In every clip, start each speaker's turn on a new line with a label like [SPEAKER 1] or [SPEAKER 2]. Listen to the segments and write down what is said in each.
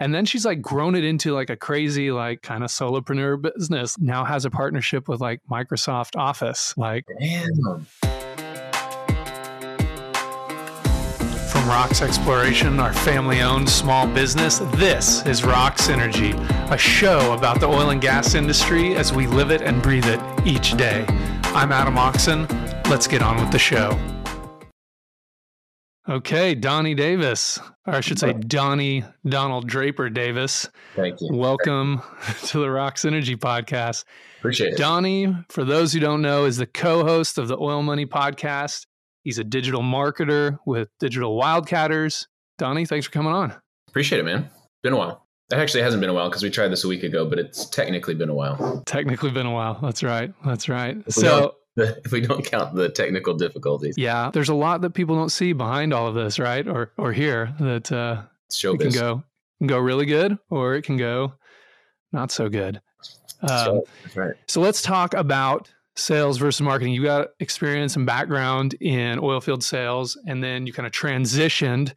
[SPEAKER 1] And then she's like grown it into like a crazy, like kind of solopreneur business. Now has a partnership with like Microsoft Office. Like,
[SPEAKER 2] Damn.
[SPEAKER 1] From ROX Exploration, our family owned small business, this is ROX Energy, a show about the oil and gas industry as we live it and breathe it each day. I'm Adam Oxsen. Let's get on with the show. Okay, Donnie Davis, or I should say Donnie Donald Draper Davis.
[SPEAKER 2] Thank you.
[SPEAKER 1] Welcome to the ROX Energy podcast.
[SPEAKER 2] Appreciate it.
[SPEAKER 1] Donnie, for those who don't know, is the co host of the Oil Money podcast. He's a digital marketer with Digital Wildcatters. Donnie, thanks for coming on.
[SPEAKER 2] Appreciate it, man. Been a while. It actually hasn't been a while because we tried this a week ago, but it's technically been a while.
[SPEAKER 1] Technically been a while. That's right. That's right.
[SPEAKER 2] We
[SPEAKER 1] So,
[SPEAKER 2] if we don't count the technical difficulties,
[SPEAKER 1] yeah, there's a lot that people don't see behind all of this, right? Or or hear that uh,
[SPEAKER 2] it's
[SPEAKER 1] it can go can go really good or it can go not so good. Um,
[SPEAKER 2] So, right.
[SPEAKER 1] So let's talk about sales versus marketing. You got experience and background in oil field sales, and then you kind of transitioned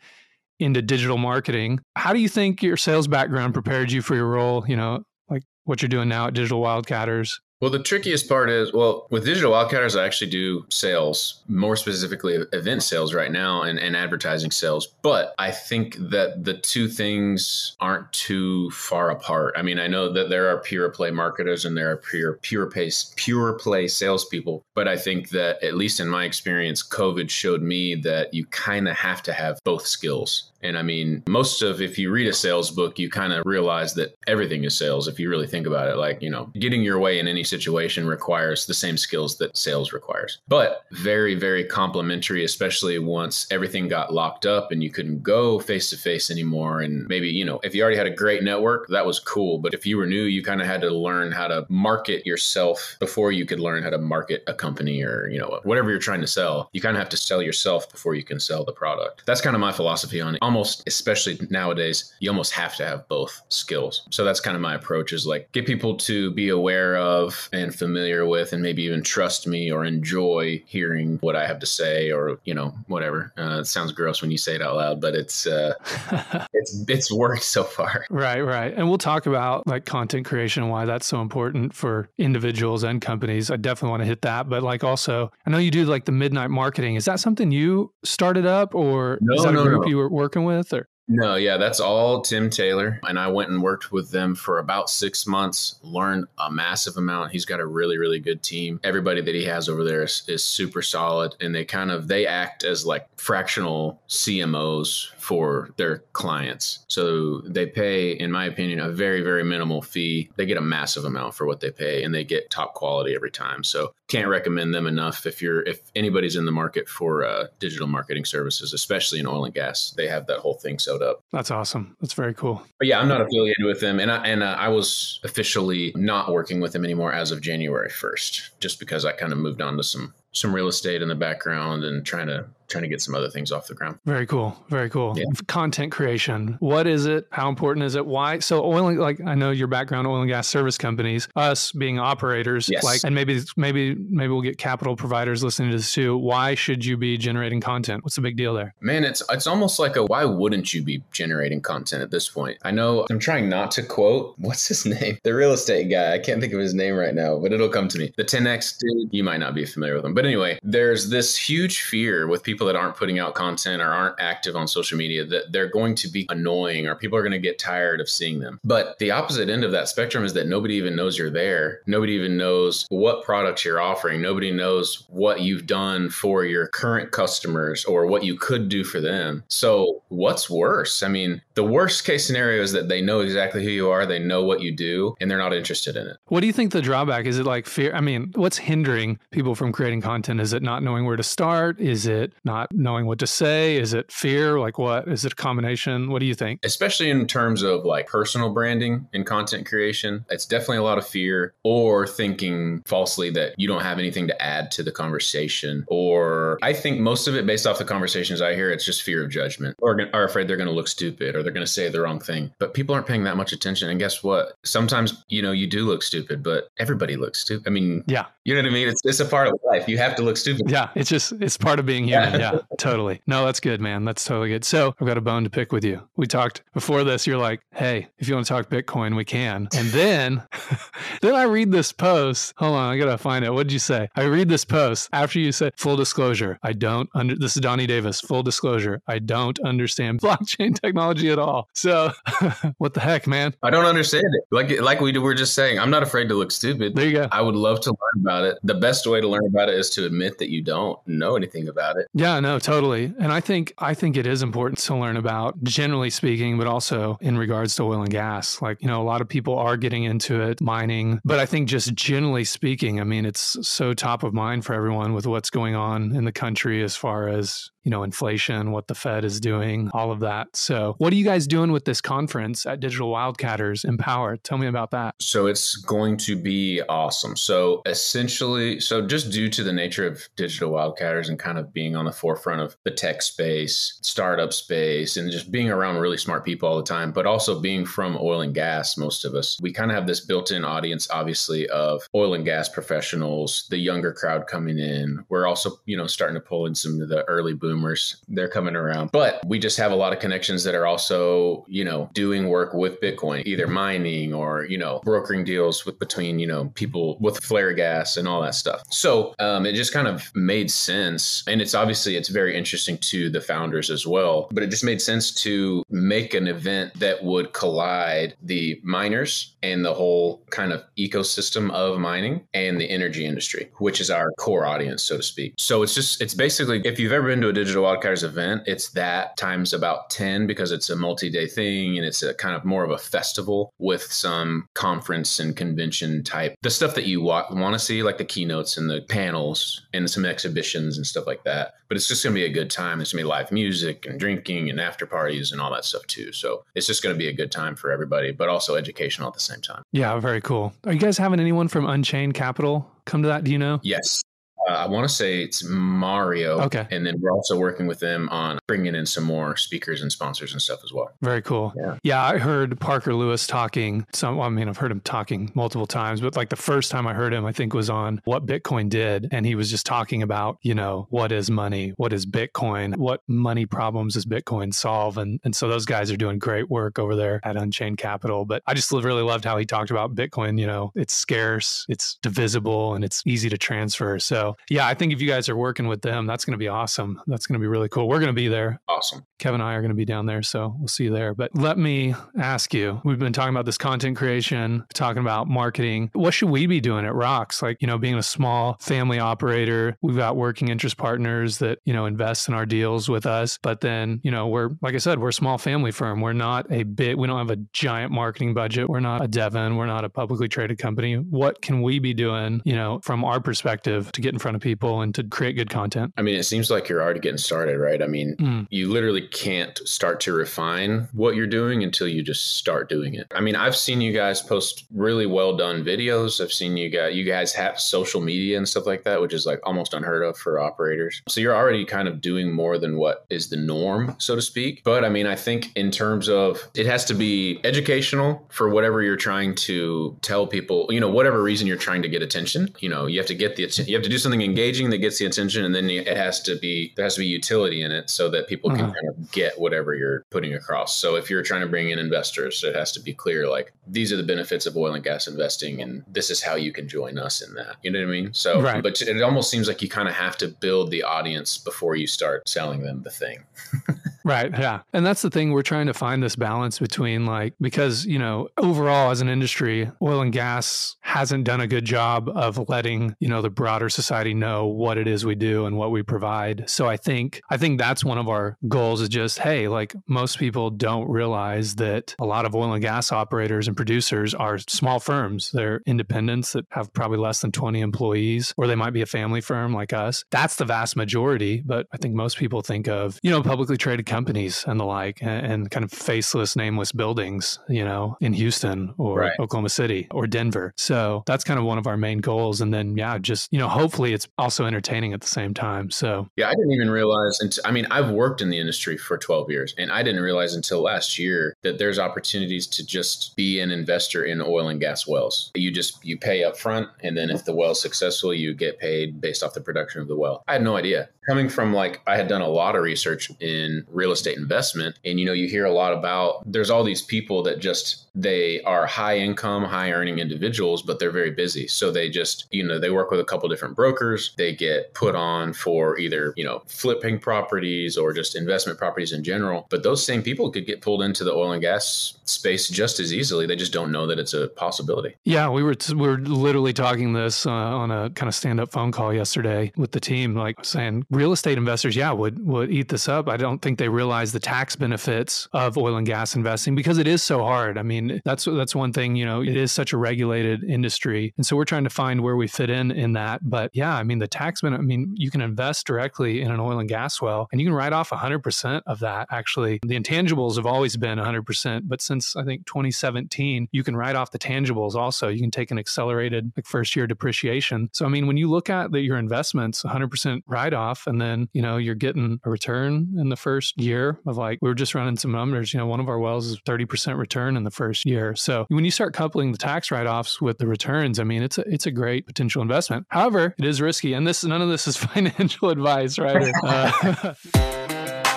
[SPEAKER 1] into digital marketing. How do you think your sales background prepared you for your role? You know, like what you're doing now at Digital Wildcatters.
[SPEAKER 2] Well, the trickiest part is, well, with Digital Wildcatters, I actually do sales, more specifically event sales right now and, and advertising sales. But I think that the two things aren't too far apart. I mean, I know that there are pure play marketers and there are pure pure pace pure play salespeople. But I think that at least in my experience, COVID showed me that you kind of have to have both skills. And I mean, most of if you read a sales book, you kind of realize that everything is sales if you really think about it. Like, you know, getting your way in any situation requires the same skills that sales requires. But very, very complementary, especially once everything got locked up and you couldn't go face to face anymore. And maybe, you know, if you already had a great network, that was cool. But if you were new, you kind of had to learn how to market yourself before you could learn how to market a company or, you know, whatever you're trying to sell. You kind of have to sell yourself before you can sell the product. That's kind of my philosophy on it. Almost, especially nowadays, you almost have to have both skills. So that's kind of my approach is like get people to be aware of and familiar with and maybe even trust me or enjoy hearing what I have to say or, you know, whatever. Uh, it sounds gross when you say it out loud, but it's uh, it's it's worked so far.
[SPEAKER 1] Right, right. And we'll talk about like content creation and why that's so important for individuals and companies. I definitely want to hit that. But like also, I know you do like the midnight marketing. Is that something you started up or
[SPEAKER 2] No,
[SPEAKER 1] is that a group
[SPEAKER 2] no.
[SPEAKER 1] you were working with? Or
[SPEAKER 2] No, yeah, that's all Tim Taylor. And I went and worked with them for about six months, learned a massive amount. He's got a really, really good team. Everybody that he has over there is, is super solid. And they kind of they act as like fractional CMOs for their clients. So they pay, in my opinion, a very, very minimal fee. They get a massive amount for what they pay and they get top quality every time. So can't recommend them enough if you're if anybody's in the market for uh, digital marketing services, especially in oil and gas. They have that whole thing sewed up.
[SPEAKER 1] that's awesome. That's very cool.
[SPEAKER 2] But yeah, I'm not affiliated with them, and I and uh, I was officially not working with them anymore as of January 1st, just because I kind of moved on to some some real estate in the background and trying to trying to get some other things off the ground.
[SPEAKER 1] Very cool. Very cool.
[SPEAKER 2] Yeah.
[SPEAKER 1] Content creation. What is it? How important is it? Why? So oil and like I know your background, oil and gas service companies, us being operators,
[SPEAKER 2] Yes.
[SPEAKER 1] like and maybe maybe maybe we'll get capital providers listening to this too. Why should you be generating content? What's the big deal there?
[SPEAKER 2] Man, it's it's almost like a why wouldn't you be generating content at this point? I know I'm trying not to quote what's his name, the real estate guy. I can't think of his name right now, but it'll come to me. The 10x dude. You might not be familiar with him, but anyway, there's this huge fear with people that aren't putting out content or aren't active on social media that they're going to be annoying or people are going to get tired of seeing them. But the opposite end of that spectrum is that nobody even knows you're there. Nobody even knows what products you're offering. Nobody knows what you've done for your current customers or what you could do for them. So, what's worse? I mean, the worst case scenario is that they know exactly who you are, they know what you do, and they're not interested in it.
[SPEAKER 1] What do you think the drawback is? It like fear? I mean, what's hindering people from creating content? Is it not knowing where to start? Is it not knowing what to say? Is it fear? Like what? Is it a combination? What do you think?
[SPEAKER 2] especially in terms of like personal branding and content creation, it's definitely a lot of fear or thinking falsely that you don't have anything to add to the conversation. Or I think most of it, based off the conversations I hear, it's just fear of judgment or are afraid they're going to look stupid or they're going to say the wrong thing. But people aren't paying that much attention. And guess what? Sometimes, you know, you do look stupid, but everybody looks stupid. I mean,
[SPEAKER 1] Yeah,
[SPEAKER 2] you know what I mean? It's, it's a part of life. You have to look stupid.
[SPEAKER 1] yeah. It's just it's part of being human. yeah, yeah, totally. No, that's good, man. That's totally good. So I've got a bone to pick with you. We talked before this. You're like, hey, if you want to talk Bitcoin, we can. And then, then I read this post. Hold on, I gotta find it. What did you say? I read this post after you said full disclosure. I don't under. This is Donnie Davis. Full disclosure. I don't understand blockchain technology at all. So, what the heck, man?
[SPEAKER 2] I don't understand it. Like like we were just saying, I'm not afraid to look stupid.
[SPEAKER 1] There you go.
[SPEAKER 2] I would love to learn about it. The best way to learn about it is to admit that you don't know anything about it.
[SPEAKER 1] Yeah, no, totally. And I think I think it is important to learn about generally speaking, but also in regards to oil and gas. Like, you know, a lot of people are getting into it, mining, but I think just generally speaking, I mean, it's so top of mind for everyone with what's going on in the country as far as you know, inflation, what the Fed is doing, all of that. So, what are you guys doing with this conference at Digital Wildcatters Empower? Tell me about that.
[SPEAKER 2] So, it's going to be awesome. So, essentially, so just due to the nature of Digital Wildcatters and kind of being on the forefront of the tech space, startup space, and just being around really smart people all the time, but also being from oil and gas, most of us, we kind of have this built in audience, obviously, of oil and gas professionals, the younger crowd coming in. We're also, you know, starting to pull in some of the early boom boomers. They're coming around. But we just have a lot of connections that are also, you know, doing work with Bitcoin, either mining or, you know, brokering deals with between, you know, people with flare gas and all that stuff. So um, it just kind of made sense. And it's obviously it's very interesting to the founders as well. But it just made sense to make an event that would collide the miners and the whole kind of ecosystem of mining and the energy industry, which is our core audience, so to speak. So it's just it's basically if you've ever been to a Digital Wildcatters event, it's that times about 10 because it's a multi day thing and it's a kind of more of a festival with some conference and convention type. The stuff that you wa- want to see, like the keynotes and the panels and some exhibitions and stuff like that. But it's just going to be a good time. It's going to be live music and drinking and after parties and all that stuff too. So it's just going to be a good time for everybody, but also educational at the same time.
[SPEAKER 1] Yeah, very cool. Are you guys having anyone from Unchained Capital come to that? Do you know?
[SPEAKER 2] Yes. Uh, I want to say it's Mario.
[SPEAKER 1] Okay.
[SPEAKER 2] And then we're also working with them on bringing in some more speakers and sponsors and stuff as well.
[SPEAKER 1] Very cool.
[SPEAKER 2] Yeah.
[SPEAKER 1] Yeah, I heard Parker Lewis talking. Some, I mean, I've heard him talking multiple times, but like the first time I heard him, I think was on what Bitcoin did, and he was just talking about, you know, what is money, what is Bitcoin, what money problems does Bitcoin solve, and and so those guys are doing great work over there at Unchained Capital. But I just really loved how he talked about Bitcoin. You know, it's scarce, it's divisible, and it's easy to transfer. So yeah, I think if you guys are working with them, that's going to be awesome. That's going to be really cool. We're going to be there.
[SPEAKER 2] Awesome.
[SPEAKER 1] Kevin and I are going to be down there, so we'll see you there. But let me ask you we've been talking about this content creation, talking about marketing. What should we be doing at ROX? Like, you know, being a small family operator, we've got working interest partners that, you know, invest in our deals with us. But then, you know, we're, like I said, we're a small family firm. We're not a bit, we don't have a giant marketing budget. We're not a Devon. We're not a publicly traded company. What can we be doing, you know, from our perspective to get in front of people and to create good content?
[SPEAKER 2] I mean, it seems like you're already getting started, right? I mean,
[SPEAKER 1] Mm.
[SPEAKER 2] you literally can't start to refine what you're doing until you just start doing it. I mean, I've seen you guys post really well done videos. I've seen you guys you guys have social media and stuff like that, which is like almost unheard of for operators. So you're already kind of doing more than what is the norm, so to speak. But I mean, I think in terms of it has to be educational for whatever you're trying to tell people, you know, whatever reason you're trying to get attention. You know, you have to get the you have to do something engaging that gets the attention and then it has to be there has to be utility in it so that people can
[SPEAKER 1] Uh-huh.
[SPEAKER 2] kind of get whatever you're putting across. So if you're trying to bring in investors, it has to be clear like these are the benefits of oil and gas investing and this is how you can join us in that. You know what I mean? So
[SPEAKER 1] Right.
[SPEAKER 2] but it almost seems like you kind of have to build the audience before you start selling them the thing.
[SPEAKER 1] Right. Yeah. And that's the thing. We're trying to find this balance between, like, because, you know, overall as an industry, oil and gas hasn't done a good job of letting, you know, the broader society know what it is we do and what we provide. So I think, I think that's one of our goals is just, hey, like, most people don't realize that a lot of oil and gas operators and producers are small firms. They're independents that have probably less than 20 employees, or they might be a family firm like us. That's the vast majority. But I think most people think of, you know, publicly traded companies and the like and, and, kind of faceless, nameless buildings, you know, in Houston or right. Oklahoma City or Denver. So that's kind of one of our main goals. And then, yeah, just, you know, hopefully it's also entertaining at the same time. So,
[SPEAKER 2] yeah, I didn't even realize, until, I mean, I've worked in the industry for 12 years and I didn't realize until last year that there's opportunities to just be an investor in oil and gas wells. You just, you pay up front and then if the well's successful, you get paid based off the production of the well. I had no idea. Coming from like, I had done a lot of research in real estate investment and, you know, you hear a lot about there's all these people that just they are high income, high earning individuals, but they're very busy. So they just, you know, they work with a couple different brokers. They get put on for either, you know, flipping properties or just investment properties in general. But those same people could get pulled into the oil and gas space just as easily. They just don't know that it's a possibility.
[SPEAKER 1] Yeah, we were we were literally talking this uh, on a kind of stand up phone call yesterday with the team, like saying real estate investors, yeah, would would eat this up. I don't think they realize the tax benefits of oil and gas investing because it is so hard. I mean, that's that's one thing. You know, it is such a regulated industry, and so we're trying to find where we fit in in that. But yeah, I mean, the tax benefit. I mean, you can invest directly in an oil and gas well, and you can write off 100% of that. Actually, the intangibles have always been 100%, but since I think 2017, you can write off the tangibles also. You can take an accelerated like first year depreciation. So I mean, when you look at the, your investments, 100% write off, and then you know you're getting a return in the first year of like we were just running some numbers. You know, one of our wells is 30% return in the first year. So when you start coupling the tax write offs with the returns, I mean, it's a it's a great potential investment. However, it is risky, and this none of this is financial advice, right? Uh,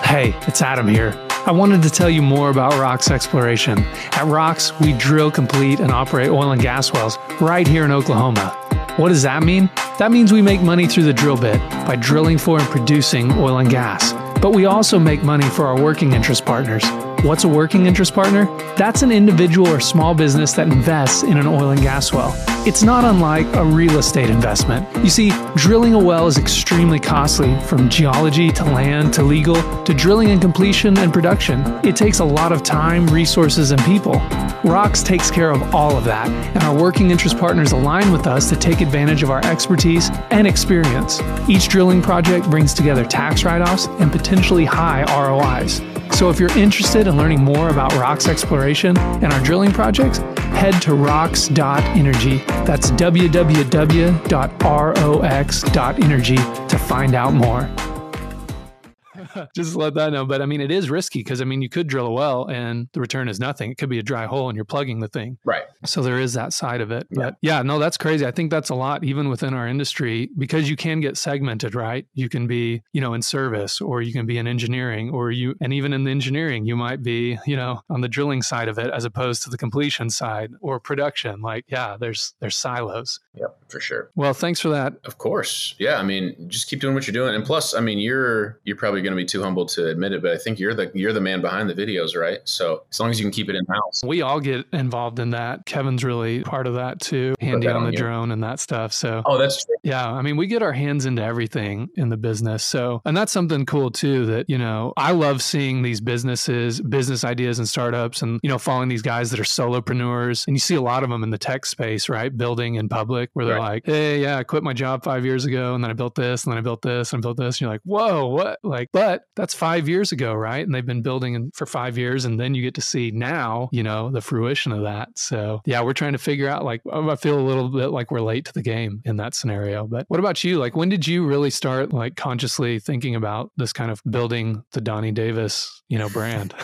[SPEAKER 1] hey, it's Adam here. I wanted to tell you more about ROX Exploration. At ROX, we drill, complete, and operate oil and gas wells right here in Oklahoma. What does that mean? That means we make money through the drill bit by drilling for and producing oil and gas. But we also make money for our working interest partners. What's a working interest partner? That's an individual or small business that invests in an oil and gas well. It's not unlike a real estate investment. You see, drilling a well is extremely costly from geology to land to legal to drilling and completion and production. It takes a lot of time, resources, and people. ROX takes care of all of that, and our working interest partners align with us to take advantage of our expertise and experience. Each drilling project brings together tax write offs and potentially high ROIs. So if you're interested in learning more about ROX Exploration and our drilling projects, head to rox.energy. That's www.rox.energy to find out more. just let that know. But I mean, it is risky because I mean, you could drill a well and the return is nothing. It could be a dry hole and you're plugging the thing.
[SPEAKER 2] Right.
[SPEAKER 1] So there is that side of it. But yeah, no, that's crazy. I think that's a lot even within our industry because you can get segmented, right? You can be, you know, in service or you can be in engineering or you, and even in the engineering, you might be, you know, on the drilling side of it as opposed to the completion side or production. Like, yeah, there's, there's silos.
[SPEAKER 2] Yep, for sure.
[SPEAKER 1] Well, thanks for that.
[SPEAKER 2] Of course. Yeah. I mean, just keep doing what you're doing. And plus, I mean, you're, you're probably going to be too humble to admit it, but I think you're the you're the man behind the videos, right? So as long as you can keep it in house,
[SPEAKER 1] we all get involved in that. Kevin's really part of that too, handy on, on, the you. drone and that stuff. So
[SPEAKER 2] oh, that's true.
[SPEAKER 1] yeah. I mean, we get our hands into everything in the business. So and that's something cool too. That you know, I love seeing these businesses, business ideas, and startups, and you know, following these guys that are solopreneurs, and you see a lot of them in the tech space, right? Building in public, where they're right. like, hey, yeah, I quit my job five years ago, and then I built this, and then I built this, and I built this. And you're like, whoa, what? Like, but that's five years ago, right? And they've been building for five years, and then you get to see now, you know, the fruition of that. So yeah, we're trying to figure out. Like, oh, I feel a little bit like we're late to the game in that scenario. But what about you? Like, when did you really start like consciously thinking about this kind of building the Donnie Davis, you know, brand?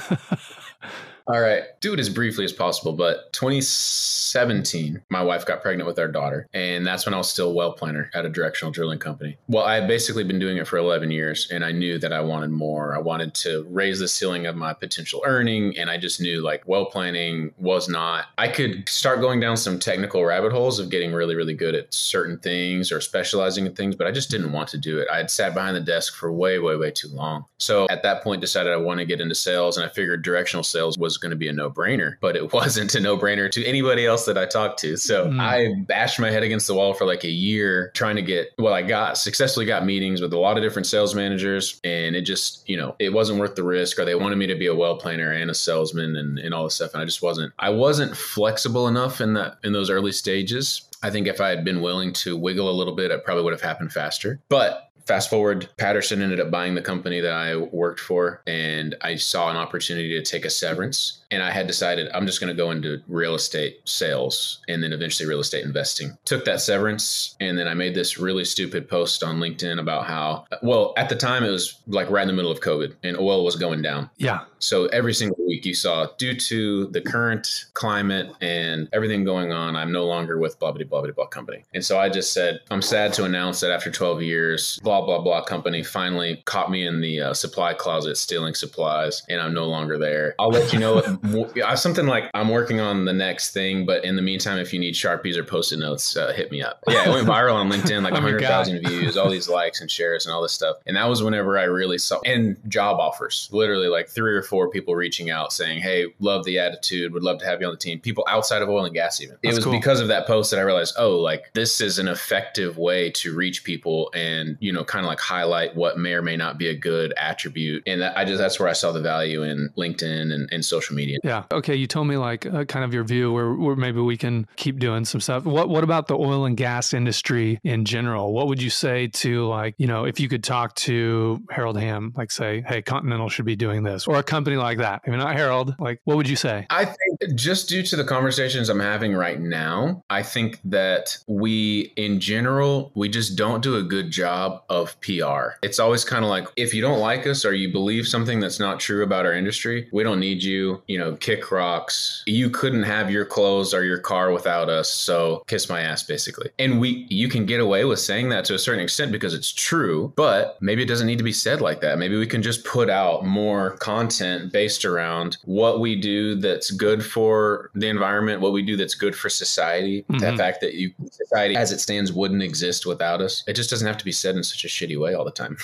[SPEAKER 2] All right. Do it as briefly as possible. But 2017, my wife got pregnant with our daughter. And that's when I was still well planner at a directional drilling company. Well, I had basically been doing it for 11 years and I knew that I wanted more. I wanted to raise the ceiling of my potential earning. And I just knew like well planning was not, I could start going down some technical rabbit holes of getting really, really good at certain things or specializing in things, but I just didn't want to do it. I had sat behind the desk for way, way, way too long. So at that point, decided I want to get into sales and I figured directional sales was was going to be a no brainer, but it wasn't a no brainer to anybody else that I talked to. So mm. I bashed my head against the wall for like a year trying to get, well, I got successfully got meetings with a lot of different sales managers and it just, you know, it wasn't worth the risk or they wanted me to be a well planner and a salesman and, and all this stuff. And I just wasn't, I wasn't flexible enough in that, in those early stages. I think if I had been willing to wiggle a little bit, it probably would have happened faster. But fast forward, Patterson ended up buying the company that I worked for, and I saw an opportunity to take a severance. And I had decided I'm just going to go into real estate sales and then eventually real estate investing. Took that severance, and then I made this really stupid post on LinkedIn about how, well, at the time it was like right in the middle of COVID and oil was going down.
[SPEAKER 1] Yeah.
[SPEAKER 2] So every single week you saw, due to the current climate and everything going on, I'm no longer with blah, blah, blah, blah, blah company. And so I just said, I'm sad to announce that after 12 years, blah, blah, blah company finally caught me in the uh, supply closet stealing supplies and I'm no longer there. I'll let you know something like I'm working on the next thing, but in the meantime, if you need Sharpies or post it notes, uh, hit me up. Yeah, it went viral on LinkedIn, like 100,000 views, all these likes and shares and all this stuff. And that was whenever I really saw, and job offers, literally like three or four people reaching out saying, Hey, love the attitude, would love to have you on the team. People outside of oil and gas, even. That's it was cool. because of that post that I realized, oh, like this is an effective way to reach people and, you know, kind of like highlight what may or may not be a good attribute. And that, I just, that's where I saw the value in LinkedIn and, and social media.
[SPEAKER 1] Yeah. Okay. You told me like uh, kind of your view where, where maybe we can keep doing some stuff. What, what about the oil and gas industry in general? What would you say to like, you know, if you could talk to Harold Hamm, like say, Hey, Continental should be doing this or a company company like that? I mean, not Harold. Like, what would you say?
[SPEAKER 2] I think just due to the conversations I'm having right now, I think that we, in general, we just don't do a good job of PR. It's always kind of like, if you don't like us or you believe something that's not true about our industry, we don't need you. You know, kick rocks. You couldn't have your clothes or your car without us. So kiss my ass, basically. And we, you can get away with saying that to a certain extent because it's true, but maybe it doesn't need to be said like that. Maybe we can just put out more content content based around what we do that's good for the environment, what we do that's good for society. Mm-hmm. The fact that you society as it stands wouldn't exist without us. It just doesn't have to be said in such a shitty way all the time.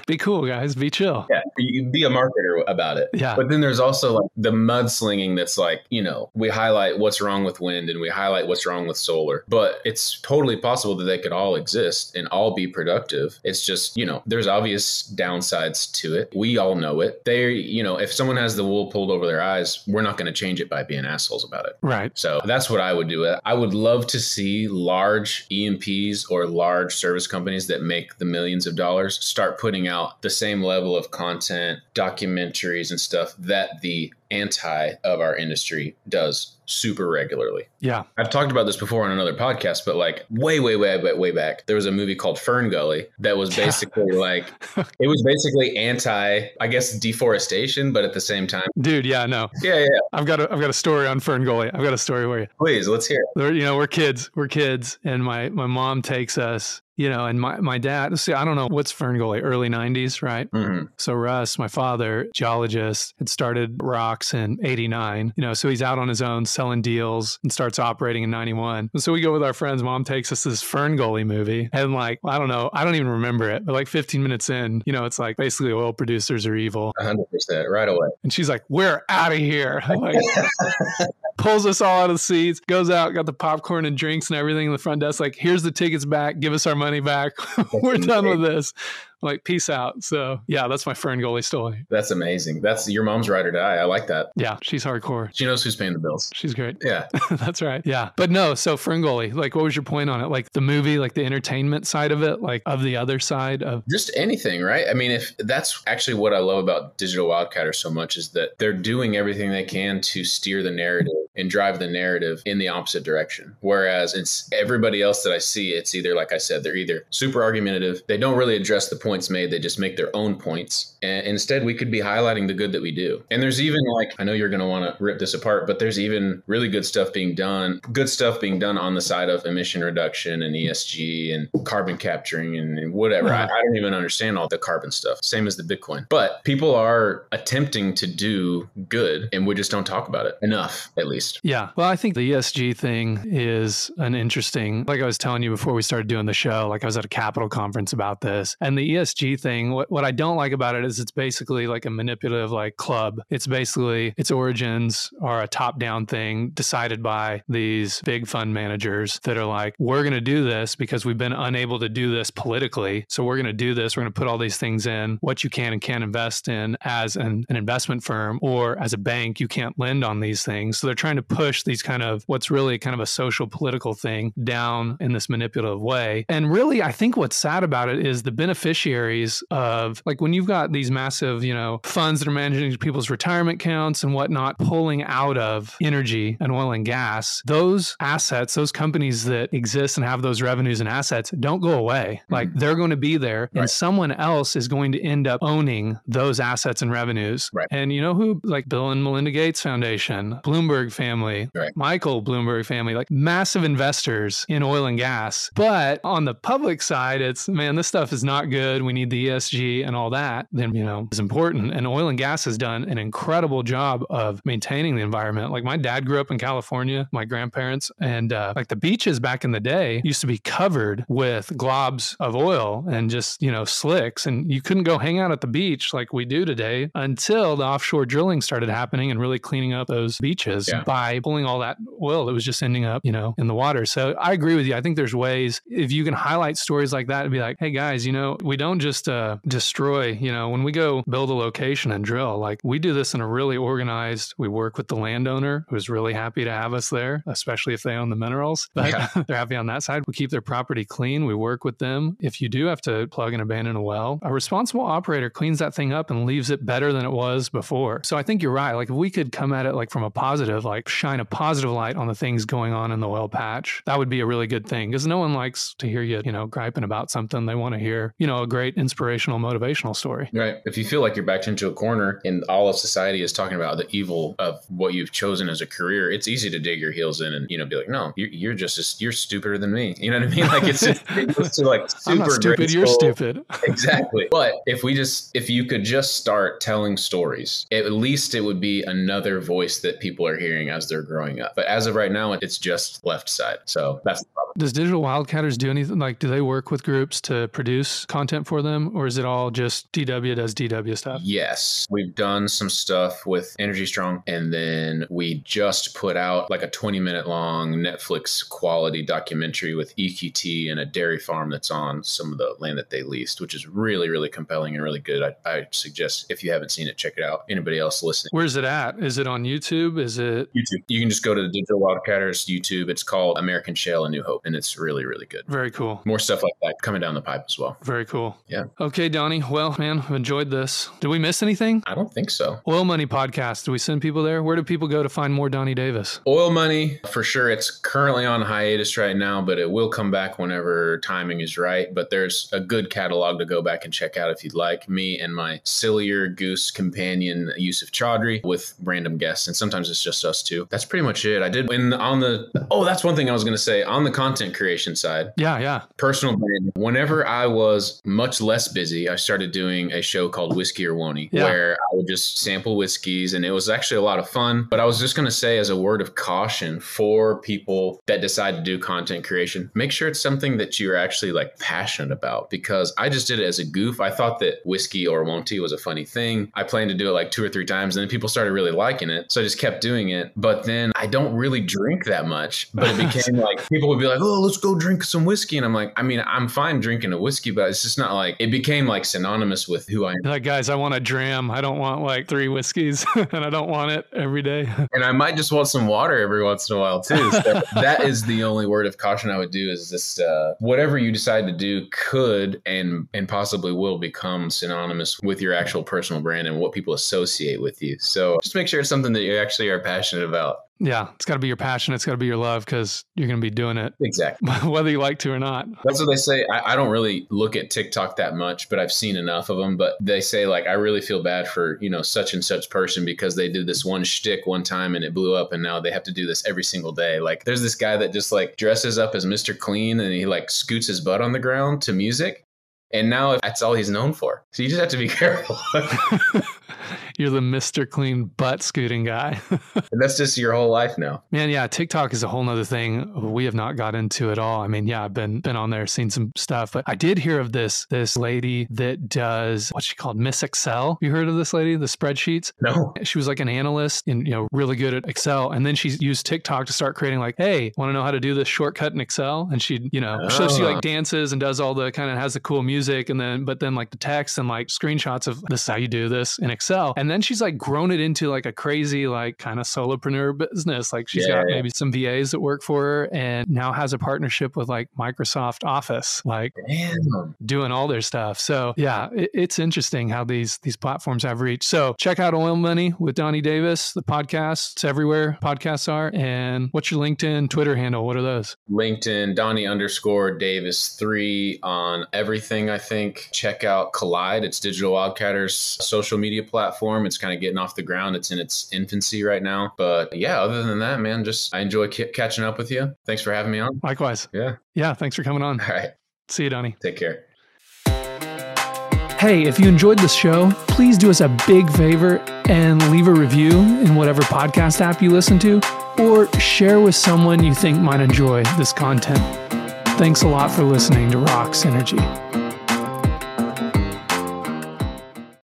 [SPEAKER 1] be cool, guys. Be chill.
[SPEAKER 2] Yeah, you be a marketer about it.
[SPEAKER 1] Yeah.
[SPEAKER 2] But then there's also like the mudslinging that's like you know we highlight what's wrong with wind and we highlight what's wrong with solar, but it's totally possible that they could all exist and all be productive. It's just you know there's obvious downsides to it. We all know it they you know if someone has the wool pulled over their eyes we're not going to change it by being assholes about it.
[SPEAKER 1] Right.
[SPEAKER 2] So that's what i would do. I would love to see large E&Ps or large service companies that make the millions of dollars start putting out the same level of content documentaries and stuff that the anti of our industry does super regularly.
[SPEAKER 1] Yeah.
[SPEAKER 2] I've talked about this before on another podcast, but like way, way, way, way, way back, there was a movie called Fern Gully that was basically like, it was basically anti, I guess, deforestation, but at the same time.
[SPEAKER 1] Dude, yeah, no.
[SPEAKER 2] Yeah, yeah.
[SPEAKER 1] I've got a, I've got a story on Fern Gully. I've got a story for you.
[SPEAKER 2] Please, let's hear
[SPEAKER 1] it. You know, we're kids. We're kids. And my, my mom takes us you know, and my, my dad, see, I don't know what's Fern Gully, early 90s, right?
[SPEAKER 2] Mm-hmm.
[SPEAKER 1] So Russ, my father, geologist, had started ROX in 89, you know, so he's out on his own selling deals and starts operating in 91. And so we go with our friends. Mom takes us this Fern Gully movie. And like, I don't know, I don't even remember it, but like 15 minutes in, you know, it's like basically oil producers are evil.
[SPEAKER 2] 100% right away.
[SPEAKER 1] And she's like, we're out of here. Like, pulls us all out of the seats, goes out, got the popcorn and drinks and everything in the front desk. Like, here's the tickets back. Give us our money back. We're done with this like peace out. So yeah, that's my Fern Gully story.
[SPEAKER 2] That's amazing. That's your mom's ride or die. I like that.
[SPEAKER 1] Yeah, she's hardcore.
[SPEAKER 2] She knows who's paying the bills.
[SPEAKER 1] She's great.
[SPEAKER 2] Yeah,
[SPEAKER 1] that's right. Yeah, but no. So Fern Gully, like, what was your point on it? Like the movie, like the entertainment side of it, like of the other side of
[SPEAKER 2] just anything, right? I mean, if that's actually what I love about Digital Wildcatter so much is that they're doing everything they can to steer the narrative and drive the narrative in the opposite direction. Whereas it's everybody else that I see, it's either like I said, they're either super argumentative, they don't really address the points made, they just make their own points. And instead, we could be highlighting the good that we do. And there's even like, I know you're going to want to rip this apart, but there's even really good stuff being done, good stuff being done on the side of emission reduction and ESG and carbon capturing and, whatever. I, I don't even understand all the carbon stuff, same as the Bitcoin. But people are attempting to do good, and we just don't talk about it enough, at least.
[SPEAKER 1] Yeah. Well, I think the ESG thing is an interesting, like I was telling you before we started doing the show, like I was at a capital conference about this. And the ESG thing, what, what I don't like about it is it's basically like a manipulative like club. It's basically its origins are a top down thing decided by these big fund managers that are like, we're going to do this because we've been unable to do this politically. So we're going to do this. We're going to put all these things in what you can and can't invest in as an, an investment firm or as a bank. You can't lend on these things. So they're trying to push these kind of what's really kind of a social political thing down in this manipulative way. And really, I think what's sad about it is the beneficiaries of like when you've got these massive, you know, funds that are managing people's retirement accounts and whatnot pulling out of energy and oil and gas, those assets, those companies that exist and have those revenues and assets don't go away. Like
[SPEAKER 2] Mhm.
[SPEAKER 1] they're going to be there
[SPEAKER 2] Right.
[SPEAKER 1] and someone else is going to end up owning those assets and revenues.
[SPEAKER 2] Right.
[SPEAKER 1] And you know who? Like Bill and Melinda Gates Foundation, Bloomberg family,
[SPEAKER 2] Right.
[SPEAKER 1] Michael Bloomberg family, like massive investors in oil and gas. But on the public side, it's man, this stuff is not good. We need the ESG and all that. Then, you know, it's important. And oil and gas has done an incredible job of maintaining the environment. Like my dad grew up in California, my grandparents, and uh, like the beaches back in the day used to be covered with globs of oil and just, you know, slicks. And you couldn't go hang out at the beach like we do today until the offshore drilling started happening and really cleaning up those beaches
[SPEAKER 2] Yeah.
[SPEAKER 1] by pulling all that oil that was just ending up, you know, in the water. So I agree with you. I think there's ways if you can highlight stories like that and be like, hey guys, you know, we don't just uh, destroy, you know, when we go build a location and drill, like we do this in a really organized, we work with the landowner who's really happy to have us there, especially if they own the minerals. But
[SPEAKER 2] Yeah.
[SPEAKER 1] they're happy on that side. We keep their property clean. We work with them. If you do have to plug and abandon a well, a responsible operator cleans that thing up and leaves it better than it was before. So I think you're right. Like if we could come at it like from a positive, like shine a positive light on the things going on in the oil patch, that would be a really good thing because no one likes to hear you, you know, griping about something. They want to hear, you know, a great inspirational, motivational story.
[SPEAKER 2] Right. If you feel like you're backed into a corner and all of society is talking about the evil of what you've chosen as a career, it's easy to dig your heels in and, you know, be like, no, you're, you're just, you're stupider than me. You know what I mean? Like it's, just, like super
[SPEAKER 1] I'm not stupid. You're stupid.
[SPEAKER 2] exactly. But if we just, if you could just start telling stories, at least it would be another voice that people are hearing as they're growing up. But as of right now, it's just left side. So that's the problem.
[SPEAKER 1] Does Digital Wildcatters do anything like, do they work with groups to produce content for them or is it all just DW does DW stuff?
[SPEAKER 2] Yes, we've done some stuff with Energy Strong, and then we just put out like a 20 minute long Netflix quality documentary with EQT and a dairy farm that's on some of the land that they leased, which is really, really compelling and really good. I, I suggest if you haven't seen it, check it out. Anybody else listening?
[SPEAKER 1] Where's it at? Is it on YouTube? Is it
[SPEAKER 2] YouTube. You can just go to the Digital Wildcatters YouTube. It's called American Shale and New Hope, and it's really, really good.
[SPEAKER 1] very cool?
[SPEAKER 2] More stuff like that coming down the pipe as well.
[SPEAKER 1] Very cool.
[SPEAKER 2] Yeah.
[SPEAKER 1] Okay, Donnie. Well, man, I've enjoyed this. Did we miss anything?
[SPEAKER 2] I don't think so.
[SPEAKER 1] Oil Money Podcast. Do we send people there? Where do people go to find more Donnie Davis?
[SPEAKER 2] Oil money, for sure. It's currently on hiatus right now, but it will come back whenever timing is right. But there's a good catalog to go back and check out if you'd like. Me and my sillier goose companion, Yusuf Chaudhry, with random guests. And sometimes it's just us two. That's pretty much it. I did when on the, oh, that's one thing I was going to say. On the content creation side,
[SPEAKER 1] Yeah, yeah.
[SPEAKER 2] personal brand. Whenever I was much less busy, I started doing a show called Whiskey or Woney,
[SPEAKER 1] Yeah.
[SPEAKER 2] where I would just sample whiskeys, and it was actually a lot of fun. But I was just going to say, as a word of caution for people that decide to do content creation, make sure it's something that you're actually like passionate about. Because I just did it as a goof. I thought that whiskey or wonty was a funny thing. I planned to do it like two or three times, and then people started really liking it, so I just kept doing it. But then I don't really drink that much, but it became like people would be like, "Oh, let's go drink some whiskey," and I'm like, I mean, I'm fine drinking a whiskey, but it's just not like it became like synonymous with who I am.
[SPEAKER 1] Like, guys, I want a dram. I don't want like three whiskeys and I don't want it every day.
[SPEAKER 2] And I might just want some water every once in a while too. So that is the only word of caution I would do is just uh, whatever you decide to do could and and possibly will become synonymous with your actual personal brand and what people associate with you. So just make sure it's something that you actually are passionate about.
[SPEAKER 1] Yeah, it's got to be your passion. It's got to be your love because you're going to be doing it
[SPEAKER 2] Exactly.
[SPEAKER 1] whether you like to or not.
[SPEAKER 2] That's what they say. I, I don't really look at TikTok that much, but I've seen enough of them. But they say like I really feel bad for you know such and such person because they did this one shtick one time and it blew up, and now they have to do this every single day. Like there's this guy that just like dresses up as Mr. Clean and he like scoots his butt on the ground to music. And now that's all he's known for. So you just have to be careful.
[SPEAKER 1] you're the Mr. Clean butt scooting guy.
[SPEAKER 2] and that's just your whole life now.
[SPEAKER 1] Man, yeah, TikTok is a whole nother thing we have not got into at all. I mean, yeah, I've been been on there, seen some stuff, but I did hear of this this lady that does what's she called Miss Excel. You heard of this lady, the spreadsheets?
[SPEAKER 2] No.
[SPEAKER 1] She was like an analyst and you know really good at Excel, and then she used TikTok to start creating like, hey, want to know how to do this shortcut in Excel? And she, you know, so she
[SPEAKER 2] Oh.
[SPEAKER 1] like dances and does all the kind of has the cool music, and then but then like the text and like screenshots of this is how you do this in Excel. And then she's like grown it into like a crazy, like kind of solopreneur business. Like she's yeah, got yeah. maybe some VAs that work for her and now has a partnership with like Microsoft Office, like Damn. doing all their stuff. So yeah, it, it's interesting how these these platforms have reached. So check out Oil Money with Donnie Davis, the podcast. It's everywhere podcasts are. And what's your LinkedIn, Twitter handle? What are those?
[SPEAKER 2] LinkedIn, Donnie underscore Davis three on everything, I think. Check out collide It's Digital Wildcatters social media platform. It's kind of getting off the ground. It's in its infancy right now. But yeah, other than that, man, just I enjoy c- catching up with you. Thanks for having me on.
[SPEAKER 1] Likewise.
[SPEAKER 2] Yeah.
[SPEAKER 1] Yeah. Thanks for coming on.
[SPEAKER 2] All right.
[SPEAKER 1] See you, Donnie.
[SPEAKER 2] Take care.
[SPEAKER 1] Hey, if you enjoyed this show, please do us a big favor and leave a review in whatever podcast app you listen to, or share with someone you think might enjoy this content. Thanks a lot for listening to ROX Energy.